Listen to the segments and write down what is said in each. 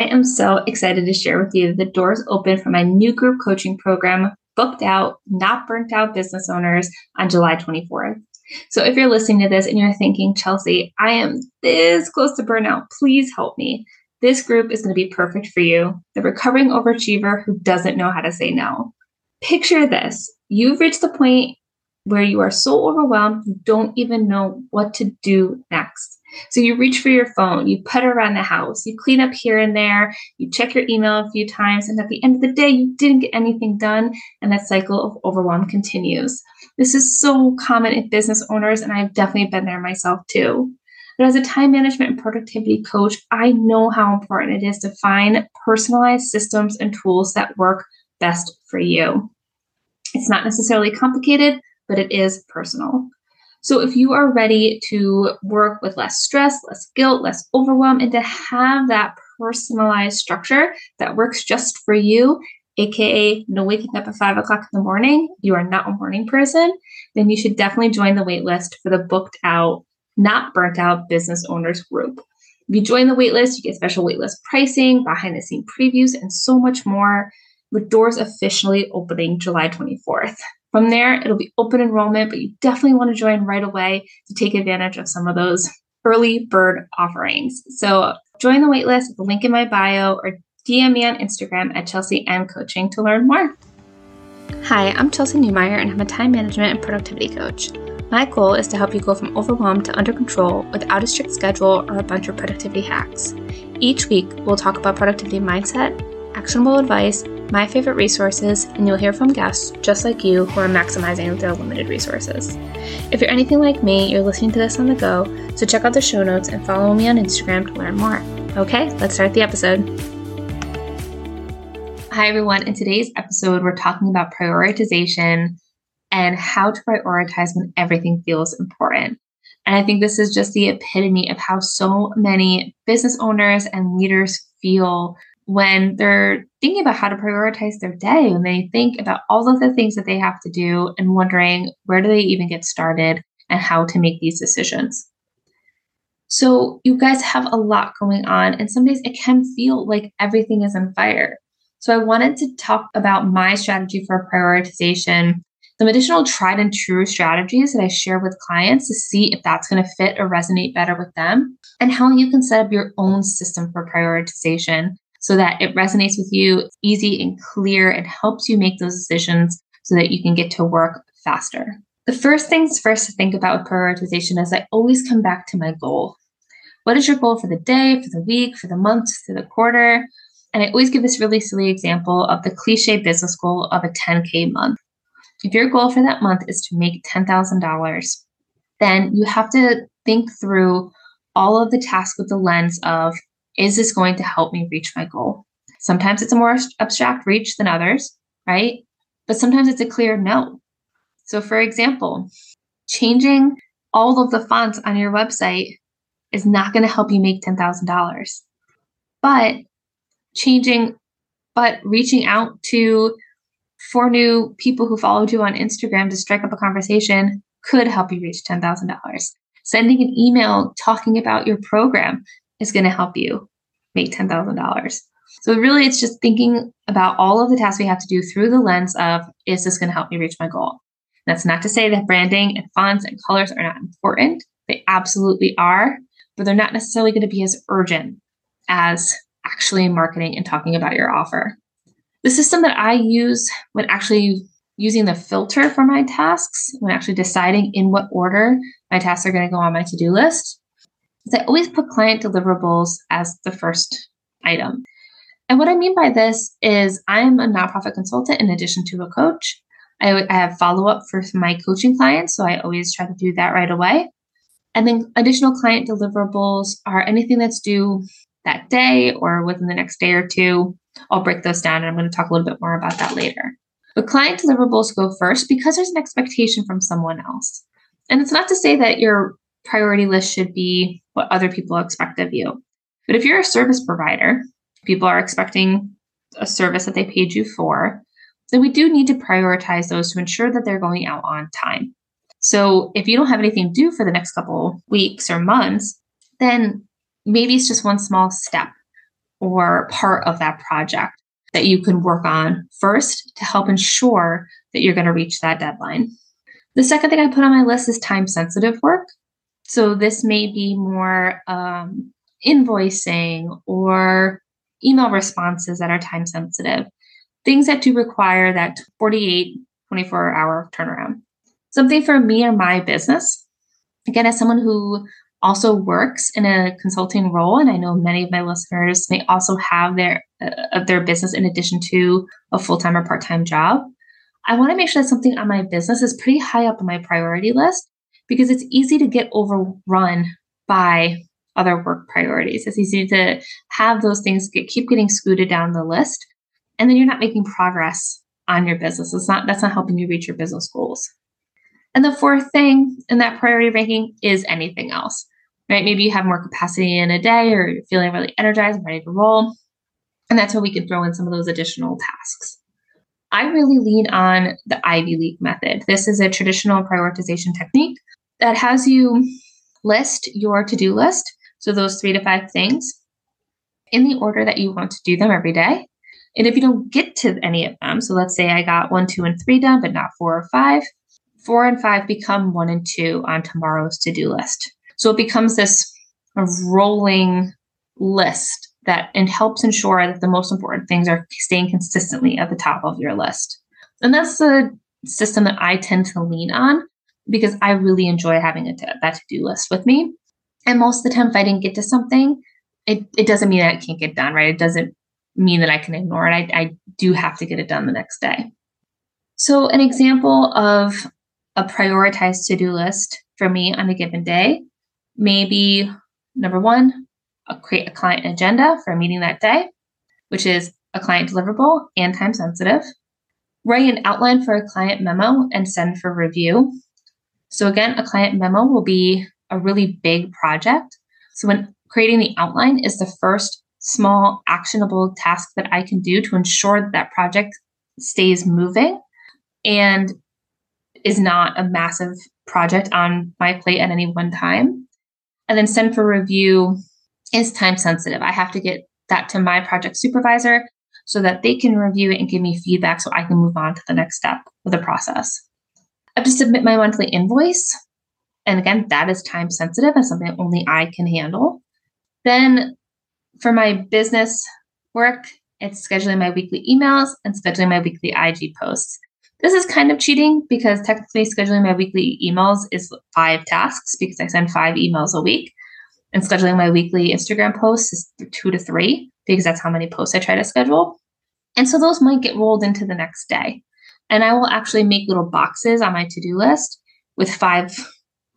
I am so excited to share with you the doors open for my new group coaching program, Booked Out, Not Burnt Out Business Owners, on July 24th. So if you're listening to this and you're thinking, Chelsey, I am this close to burnout, please help me. This group is going to be perfect for you, the recovering overachiever who doesn't know how to say no. Picture this you've reached the point where you are so overwhelmed, you don't even know what to do next. So you reach for your phone, you put around the house, you clean up here and there, you check your email a few times, and at the end of the day, you didn't get anything done, and that cycle of overwhelm continues. This is so common in business owners, and I've definitely been there myself too. But as a time management and productivity coach, I know how important it is to find personalized systems and tools that work best for you. It's not necessarily complicated, but it is personal. So if you are ready to work with less stress, less guilt, less overwhelm, and to have that personalized structure that works just for you, aka no waking up at five o'clock in the morning, you are not a morning person, then you should definitely join the waitlist for the booked out, not burnt out business owners group. If you join the waitlist, you get special waitlist pricing, behind the scene previews, and so much more, with doors officially opening July 24th. From there, it'll be open enrollment, but you definitely want to join right away to take advantage of some of those early bird offerings. So join the waitlist, the link in my bio, or DM me on Instagram at Chelsey N Coaching to learn more. Hi, I'm Chelsey Newmyer, and I'm a time management and productivity coach. My goal is to help you go from overwhelmed to under control without a strict schedule or a bunch of productivity hacks. Each week, we'll talk about productivity mindset, actionable advice, my favorite resources, and you'll hear from guests just like you who are maximizing their limited resources. If you're anything like me, you're listening to this on the go, so check out the show notes and follow me on Instagram to learn more. Okay, let's start the episode. Hi, everyone. In today's episode, we're talking about prioritization and how to prioritize when everything feels important. And I think this is just the epitome of how so many business owners and leaders feel when they're thinking about how to prioritize their day when they think about all of the things that they have to do and wondering where do they even get started and how to make these decisions. So, you guys have a lot going on, and some days it can feel like everything is on fire. So, I wanted to talk about my strategy for prioritization, some additional tried and true strategies that I share with clients to see if that's going to fit or resonate better with them, and how you can set up your own system for prioritization so that it resonates with you, easy and clear, and helps you make those decisions so that you can get to work faster. The first things first to think about with prioritization is I always come back to my goal. What is your goal for the day, for the week, for the month, for the quarter? And I always give this really silly example of the cliche business goal of a 10K month. If your goal for that month is to make $10,000, then you have to think through all of the tasks with the lens of is this going to help me reach my goal? Sometimes it's a more abstract reach than others, right? But sometimes it's a clear no. So, for example, changing all of the fonts on your website is not going to help you make $10,000. But changing, but reaching out to four new people who followed you on Instagram to strike up a conversation could help you reach $10,000. Sending an email talking about your program is going to help you make $10,000. So really it's just thinking about all of the tasks we have to do through the lens of is this going to help me reach my goal? That's not to say that branding and fonts and colors are not important. They absolutely are, but they're not necessarily going to be as urgent as actually marketing and talking about your offer. The system that I use when actually using the filter for my tasks, when actually deciding in what order my tasks are going to go on my to do list, I always put client deliverables as the first item. And what I mean by this is I'm a nonprofit consultant in addition to a coach. I, I have follow up for my coaching clients, so I always try to do that right away. And then additional client deliverables are anything that's due that day or within the next day or two. I'll break those down and I'm going to talk a little bit more about that later. But client deliverables go first because there's an expectation from someone else. And it's not to say that your priority list should be what other people expect of you. But if you're a service provider, people are expecting a service that they paid you for, then we do need to prioritize those to ensure that they're going out on time. So if you don't have anything due for the next couple weeks or months, then maybe it's just one small step. or part of that project that you can work on first to help ensure that you're going to reach that deadline. The second thing I put on my list is time sensitive work. So this may be more um, invoicing or email responses that are time sensitive, things that do require that 48, 24 hour turnaround. Something for me or my business. Again, as someone who also works in a consulting role, and I know many of my listeners may also have their uh, their business in addition to a full time or part time job. I want to make sure that something on my business is pretty high up on my priority list because it's easy to get overrun by other work priorities. It's easy to have those things get keep getting scooted down the list, and then you're not making progress on your business. It's not that's not helping you reach your business goals. And the fourth thing in that priority ranking is anything else. Right? Maybe you have more capacity in a day or you're feeling really energized and ready to roll. And that's where we can throw in some of those additional tasks. I really lean on the Ivy Lee method. This is a traditional prioritization technique that has you list your to do list so those three to five things in the order that you want to do them every day. And if you don't get to any of them, so let's say I got one, two, and three done, but not four or five, four and five become one and two on tomorrow's to do list. So it becomes this rolling list that and helps ensure that the most important things are staying consistently at the top of your list. And that's the system that I tend to lean on because I really enjoy having a t- that to do list with me. And most of the time, if I didn't get to something, it, it doesn't mean that it can't get done, right? It doesn't mean that I can ignore it. I, I do have to get it done the next day. So, an example of a prioritized to do list for me on a given day may be number one, I'll create a client agenda for a meeting that day, which is a client deliverable and time sensitive. Write an outline for a client memo and send for review. So, again, a client memo will be a really big project. So, when creating the outline is the first small actionable task that I can do to ensure that that project stays moving and is not a massive project on my plate at any one time. And then send for review is time sensitive. I have to get that to my project supervisor so that they can review it and give me feedback so I can move on to the next step of the process. I have to submit my monthly invoice and again, that is time sensitive and something only I can handle. Then for my business work, it's scheduling my weekly emails and scheduling my weekly IG posts. This is kind of cheating because technically scheduling my weekly emails is five tasks because I send five emails a week. And scheduling my weekly Instagram posts is two to three because that's how many posts I try to schedule. And so those might get rolled into the next day. And I will actually make little boxes on my to do list with five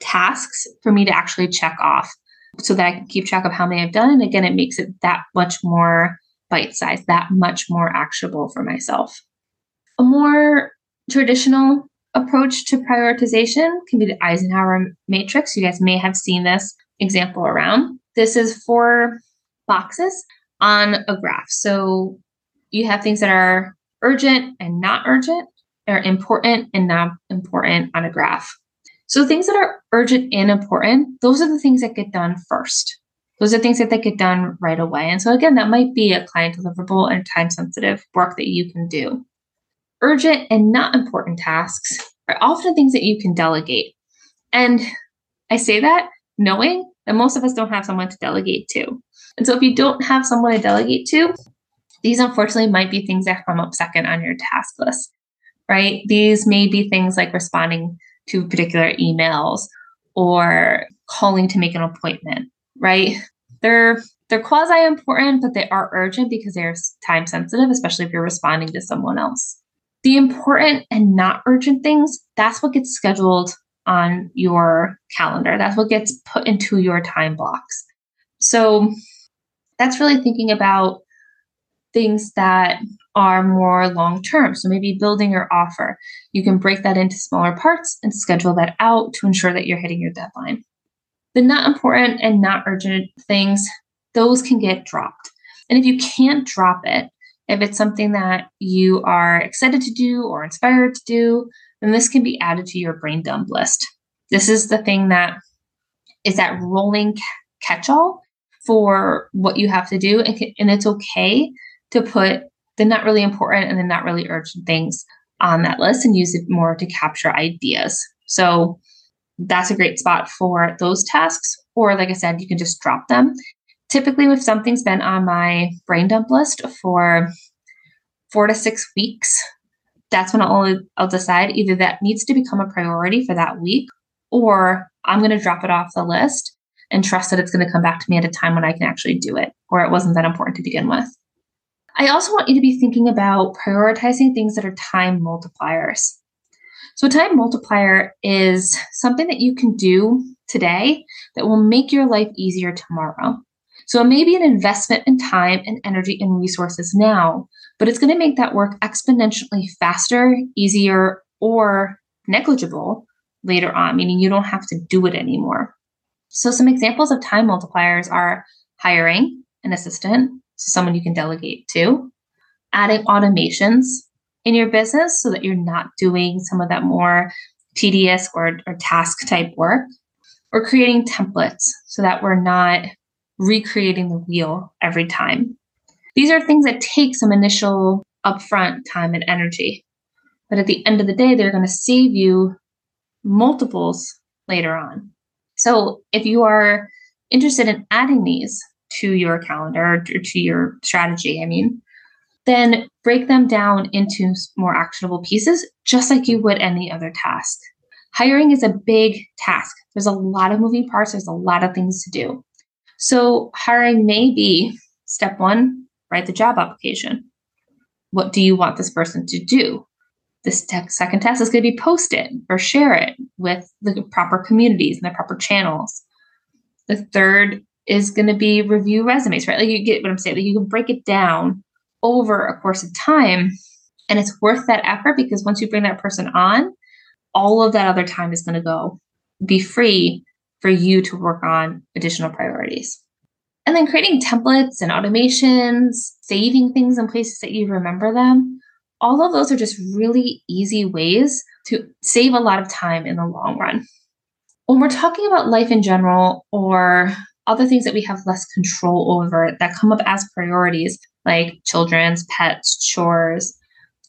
tasks for me to actually check off so that I can keep track of how many I've done. And again, it makes it that much more bite sized, that much more actionable for myself. A more traditional approach to prioritization can be the Eisenhower matrix. You guys may have seen this example around. This is four boxes on a graph. So you have things that are urgent and not urgent, are important and not important on a graph. So things that are urgent and important, those are the things that get done first. Those are things that, that get done right away. And so again, that might be a client deliverable and time sensitive work that you can do. Urgent and not important tasks are often things that you can delegate. And I say that knowing that most of us don't have someone to delegate to. And so if you don't have someone to delegate to, these unfortunately might be things that come up second on your task list, right? These may be things like responding to particular emails or calling to make an appointment, right? They're they're quasi important, but they are urgent because they're time sensitive, especially if you're responding to someone else. The important and not urgent things, that's what gets scheduled on your calendar. That's what gets put into your time blocks. So that's really thinking about things that are more long term. So maybe building your offer. You can break that into smaller parts and schedule that out to ensure that you're hitting your deadline. The not important and not urgent things, those can get dropped. And if you can't drop it, if it's something that you are excited to do or inspired to do, then this can be added to your brain dump list. This is the thing that is that rolling catch all for what you have to do. And, it's okay to put the not really important and the not really urgent things on that list and use it more to capture ideas. So that's a great spot for those tasks. Or, like I said, you can just drop them. Typically, if something's been on my brain dump list for four to six weeks, that's when I'll, I'll decide either that needs to become a priority for that week or I'm going to drop it off the list and trust that it's going to come back to me at a time when I can actually do it or it wasn't that important to begin with. I also want you to be thinking about prioritizing things that are time multipliers. So, a time multiplier is something that you can do today that will make your life easier tomorrow. So, it may be an investment in time and energy and resources now, but it's going to make that work exponentially faster, easier, or negligible later on, meaning you don't have to do it anymore. So, some examples of time multipliers are hiring an assistant, so someone you can delegate to, adding automations in your business so that you're not doing some of that more tedious or, or task type work, or creating templates so that we're not recreating the wheel every time. These are things that take some initial upfront time and energy. But at the end of the day, they're going to save you multiples later on. So if you are interested in adding these to your calendar or to your strategy, I mean, then break them down into more actionable pieces, just like you would any other task. Hiring is a big task. There's a lot of moving parts, there's a lot of things to do. So, hiring may be step one, write the job application. What do you want this person to do? The second task is going to be post it or share it with the proper communities and the proper channels. The third is going to be review resumes, right? Like you get what I'm saying. Like you can break it down over a course of time, and it's worth that effort because once you bring that person on, all of that other time is going to go be free for you to work on additional priorities. And then creating templates and automations, saving things in places that you remember them. All of those are just really easy ways to save a lot of time in the long run. When we're talking about life in general or other things that we have less control over that come up as priorities, like children's, pets, chores,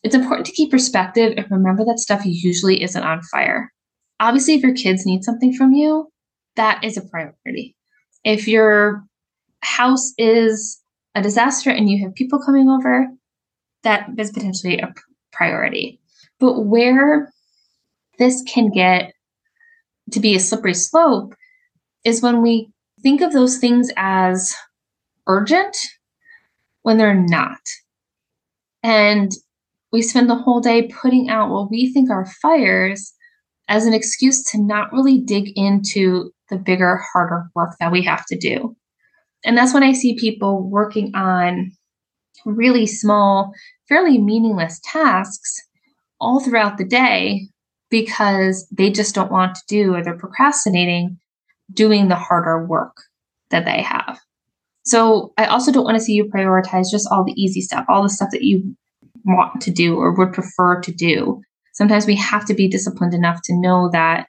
it's important to keep perspective and remember that stuff usually isn't on fire. Obviously, if your kids need something from you, that is a priority. If your house is a disaster and you have people coming over, that is potentially a priority. But where this can get to be a slippery slope is when we think of those things as urgent when they're not. And we spend the whole day putting out what we think are fires as an excuse to not really dig into the bigger, harder work that we have to do. And that's when I see people working on really small, fairly meaningless tasks all throughout the day because they just don't want to do or they're procrastinating doing the harder work that they have. So I also don't want to see you prioritize just all the easy stuff, all the stuff that you want to do or would prefer to do. Sometimes we have to be disciplined enough to know that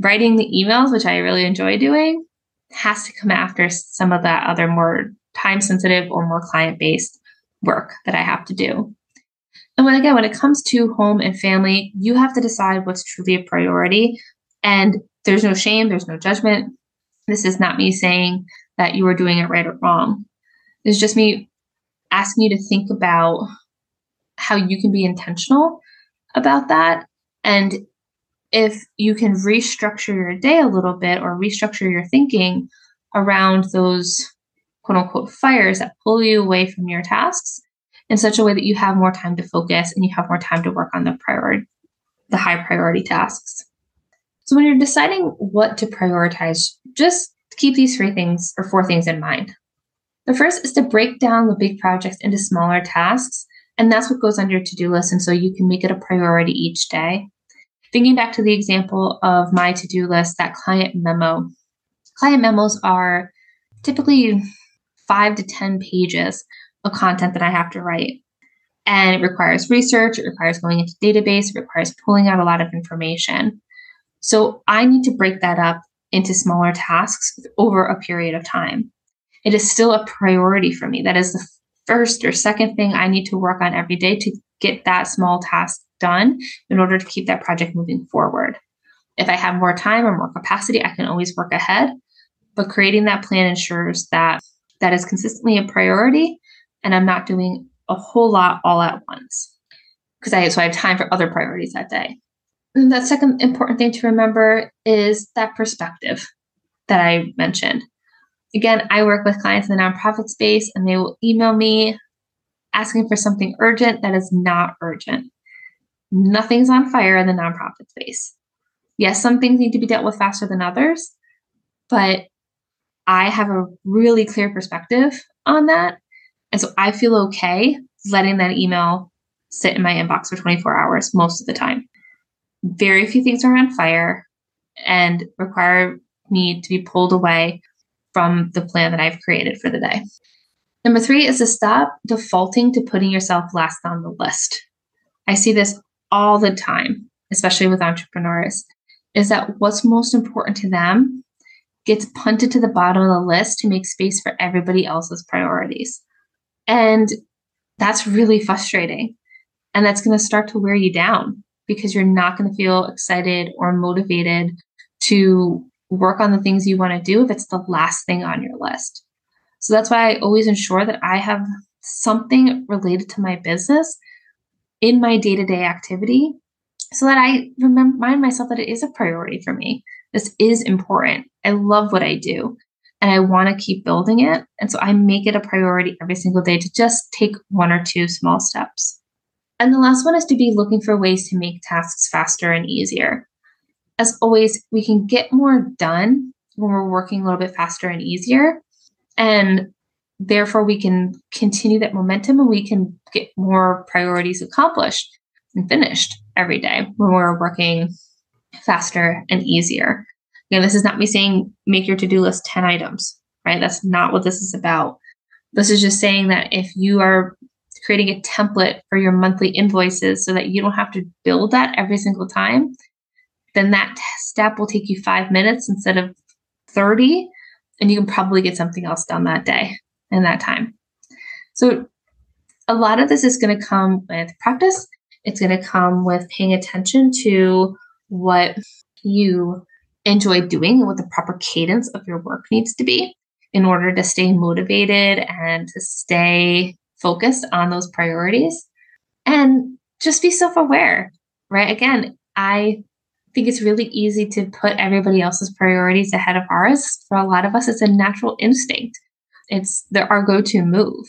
writing the emails, which I really enjoy doing, has to come after some of that other more time sensitive or more client based work that I have to do. And when again, when it comes to home and family, you have to decide what's truly a priority. And there's no shame, there's no judgment. This is not me saying that you are doing it right or wrong. It's just me asking you to think about how you can be intentional about that. And if you can restructure your day a little bit or restructure your thinking around those quote unquote fires that pull you away from your tasks in such a way that you have more time to focus and you have more time to work on the priority the high priority tasks. So when you're deciding what to prioritize, just keep these three things or four things in mind. The first is to break down the big projects into smaller tasks, and that's what goes on your to do list. And so you can make it a priority each day. Thinking back to the example of my to do list, that client memo. Client memos are typically five to 10 pages of content that I have to write. And it requires research, it requires going into database, it requires pulling out a lot of information. So I need to break that up into smaller tasks over a period of time. it is still a priority for me. That is the first or second thing I need to work on every day to get that small task done in order to keep that project moving forward. If I have more time or more capacity, I can always work ahead. But creating that plan ensures that that is consistently a priority and I'm not doing a whole lot all at once. Because I so I have time for other priorities that day. And that second important thing to remember is that perspective that I mentioned. Again, I work with clients in the nonprofit space and they will email me asking for something urgent that is not urgent. Nothing's on fire in the nonprofit space. Yes, some things need to be dealt with faster than others, but I have a really clear perspective on that. And so I feel okay letting that email sit in my inbox for 24 hours most of the time. Very few things are on fire and require me to be pulled away from the plan that I've created for the day. Number three is to stop defaulting to putting yourself last on the list. I see this all the time, especially with entrepreneurs, is that what's most important to them gets punted to the bottom of the list to make space for everybody else's priorities. And that's really frustrating. And that's going to start to wear you down because you're not going to feel excited or motivated to work on the things you want to do if it's the last thing on your list. So that's why I always ensure that I have something related to my business in my day to day activity so that I remind myself that it is a priority for me. This is important. I love what I do and I want to keep building it. And so I make it a priority every single day to just take one or two small steps. And the last one is to be looking for ways to make tasks faster and easier. As always, we can get more done when we're working a little bit faster and easier. And therefore, we can continue that momentum and we can get more priorities accomplished and finished every day when we're working faster and easier. Again, this is not me saying make your to do list 10 items, right? That's not what this is about. This is just saying that if you are creating a template for your monthly invoices so that you don't have to build that every single time, then that step will take you five minutes instead of 30, and you can probably get something else done that day and that time. So, a lot of this is going to come with practice. It's going to come with paying attention to what you enjoy doing, and what the proper cadence of your work needs to be in order to stay motivated and to stay focused on those priorities. And just be self aware, right? Again, I think it's really easy to put everybody else's priorities ahead of ours. For a lot of us, it's a natural instinct. It's the, our go-to move.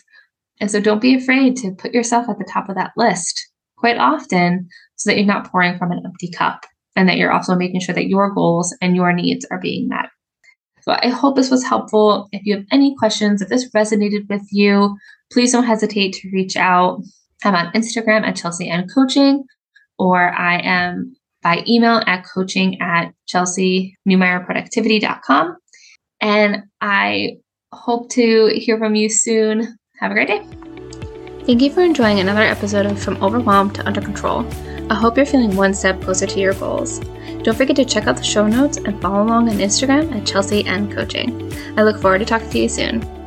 And so don't be afraid to put yourself at the top of that list quite often so that you're not pouring from an empty cup and that you're also making sure that your goals and your needs are being met. So I hope this was helpful. If you have any questions, if this resonated with you, please don't hesitate to reach out. I'm on Instagram at Chelsey N Coaching, or I am by email at coaching at chelseynewmyerproductivity.com. And I hope to hear from you soon. Have a great day. Thank you for enjoying another episode of From Overwhelmed to Under Control. I hope you're feeling one step closer to your goals. Don't forget to check out the show notes and follow along on Instagram at Chelsey N Coaching. I look forward to talking to you soon.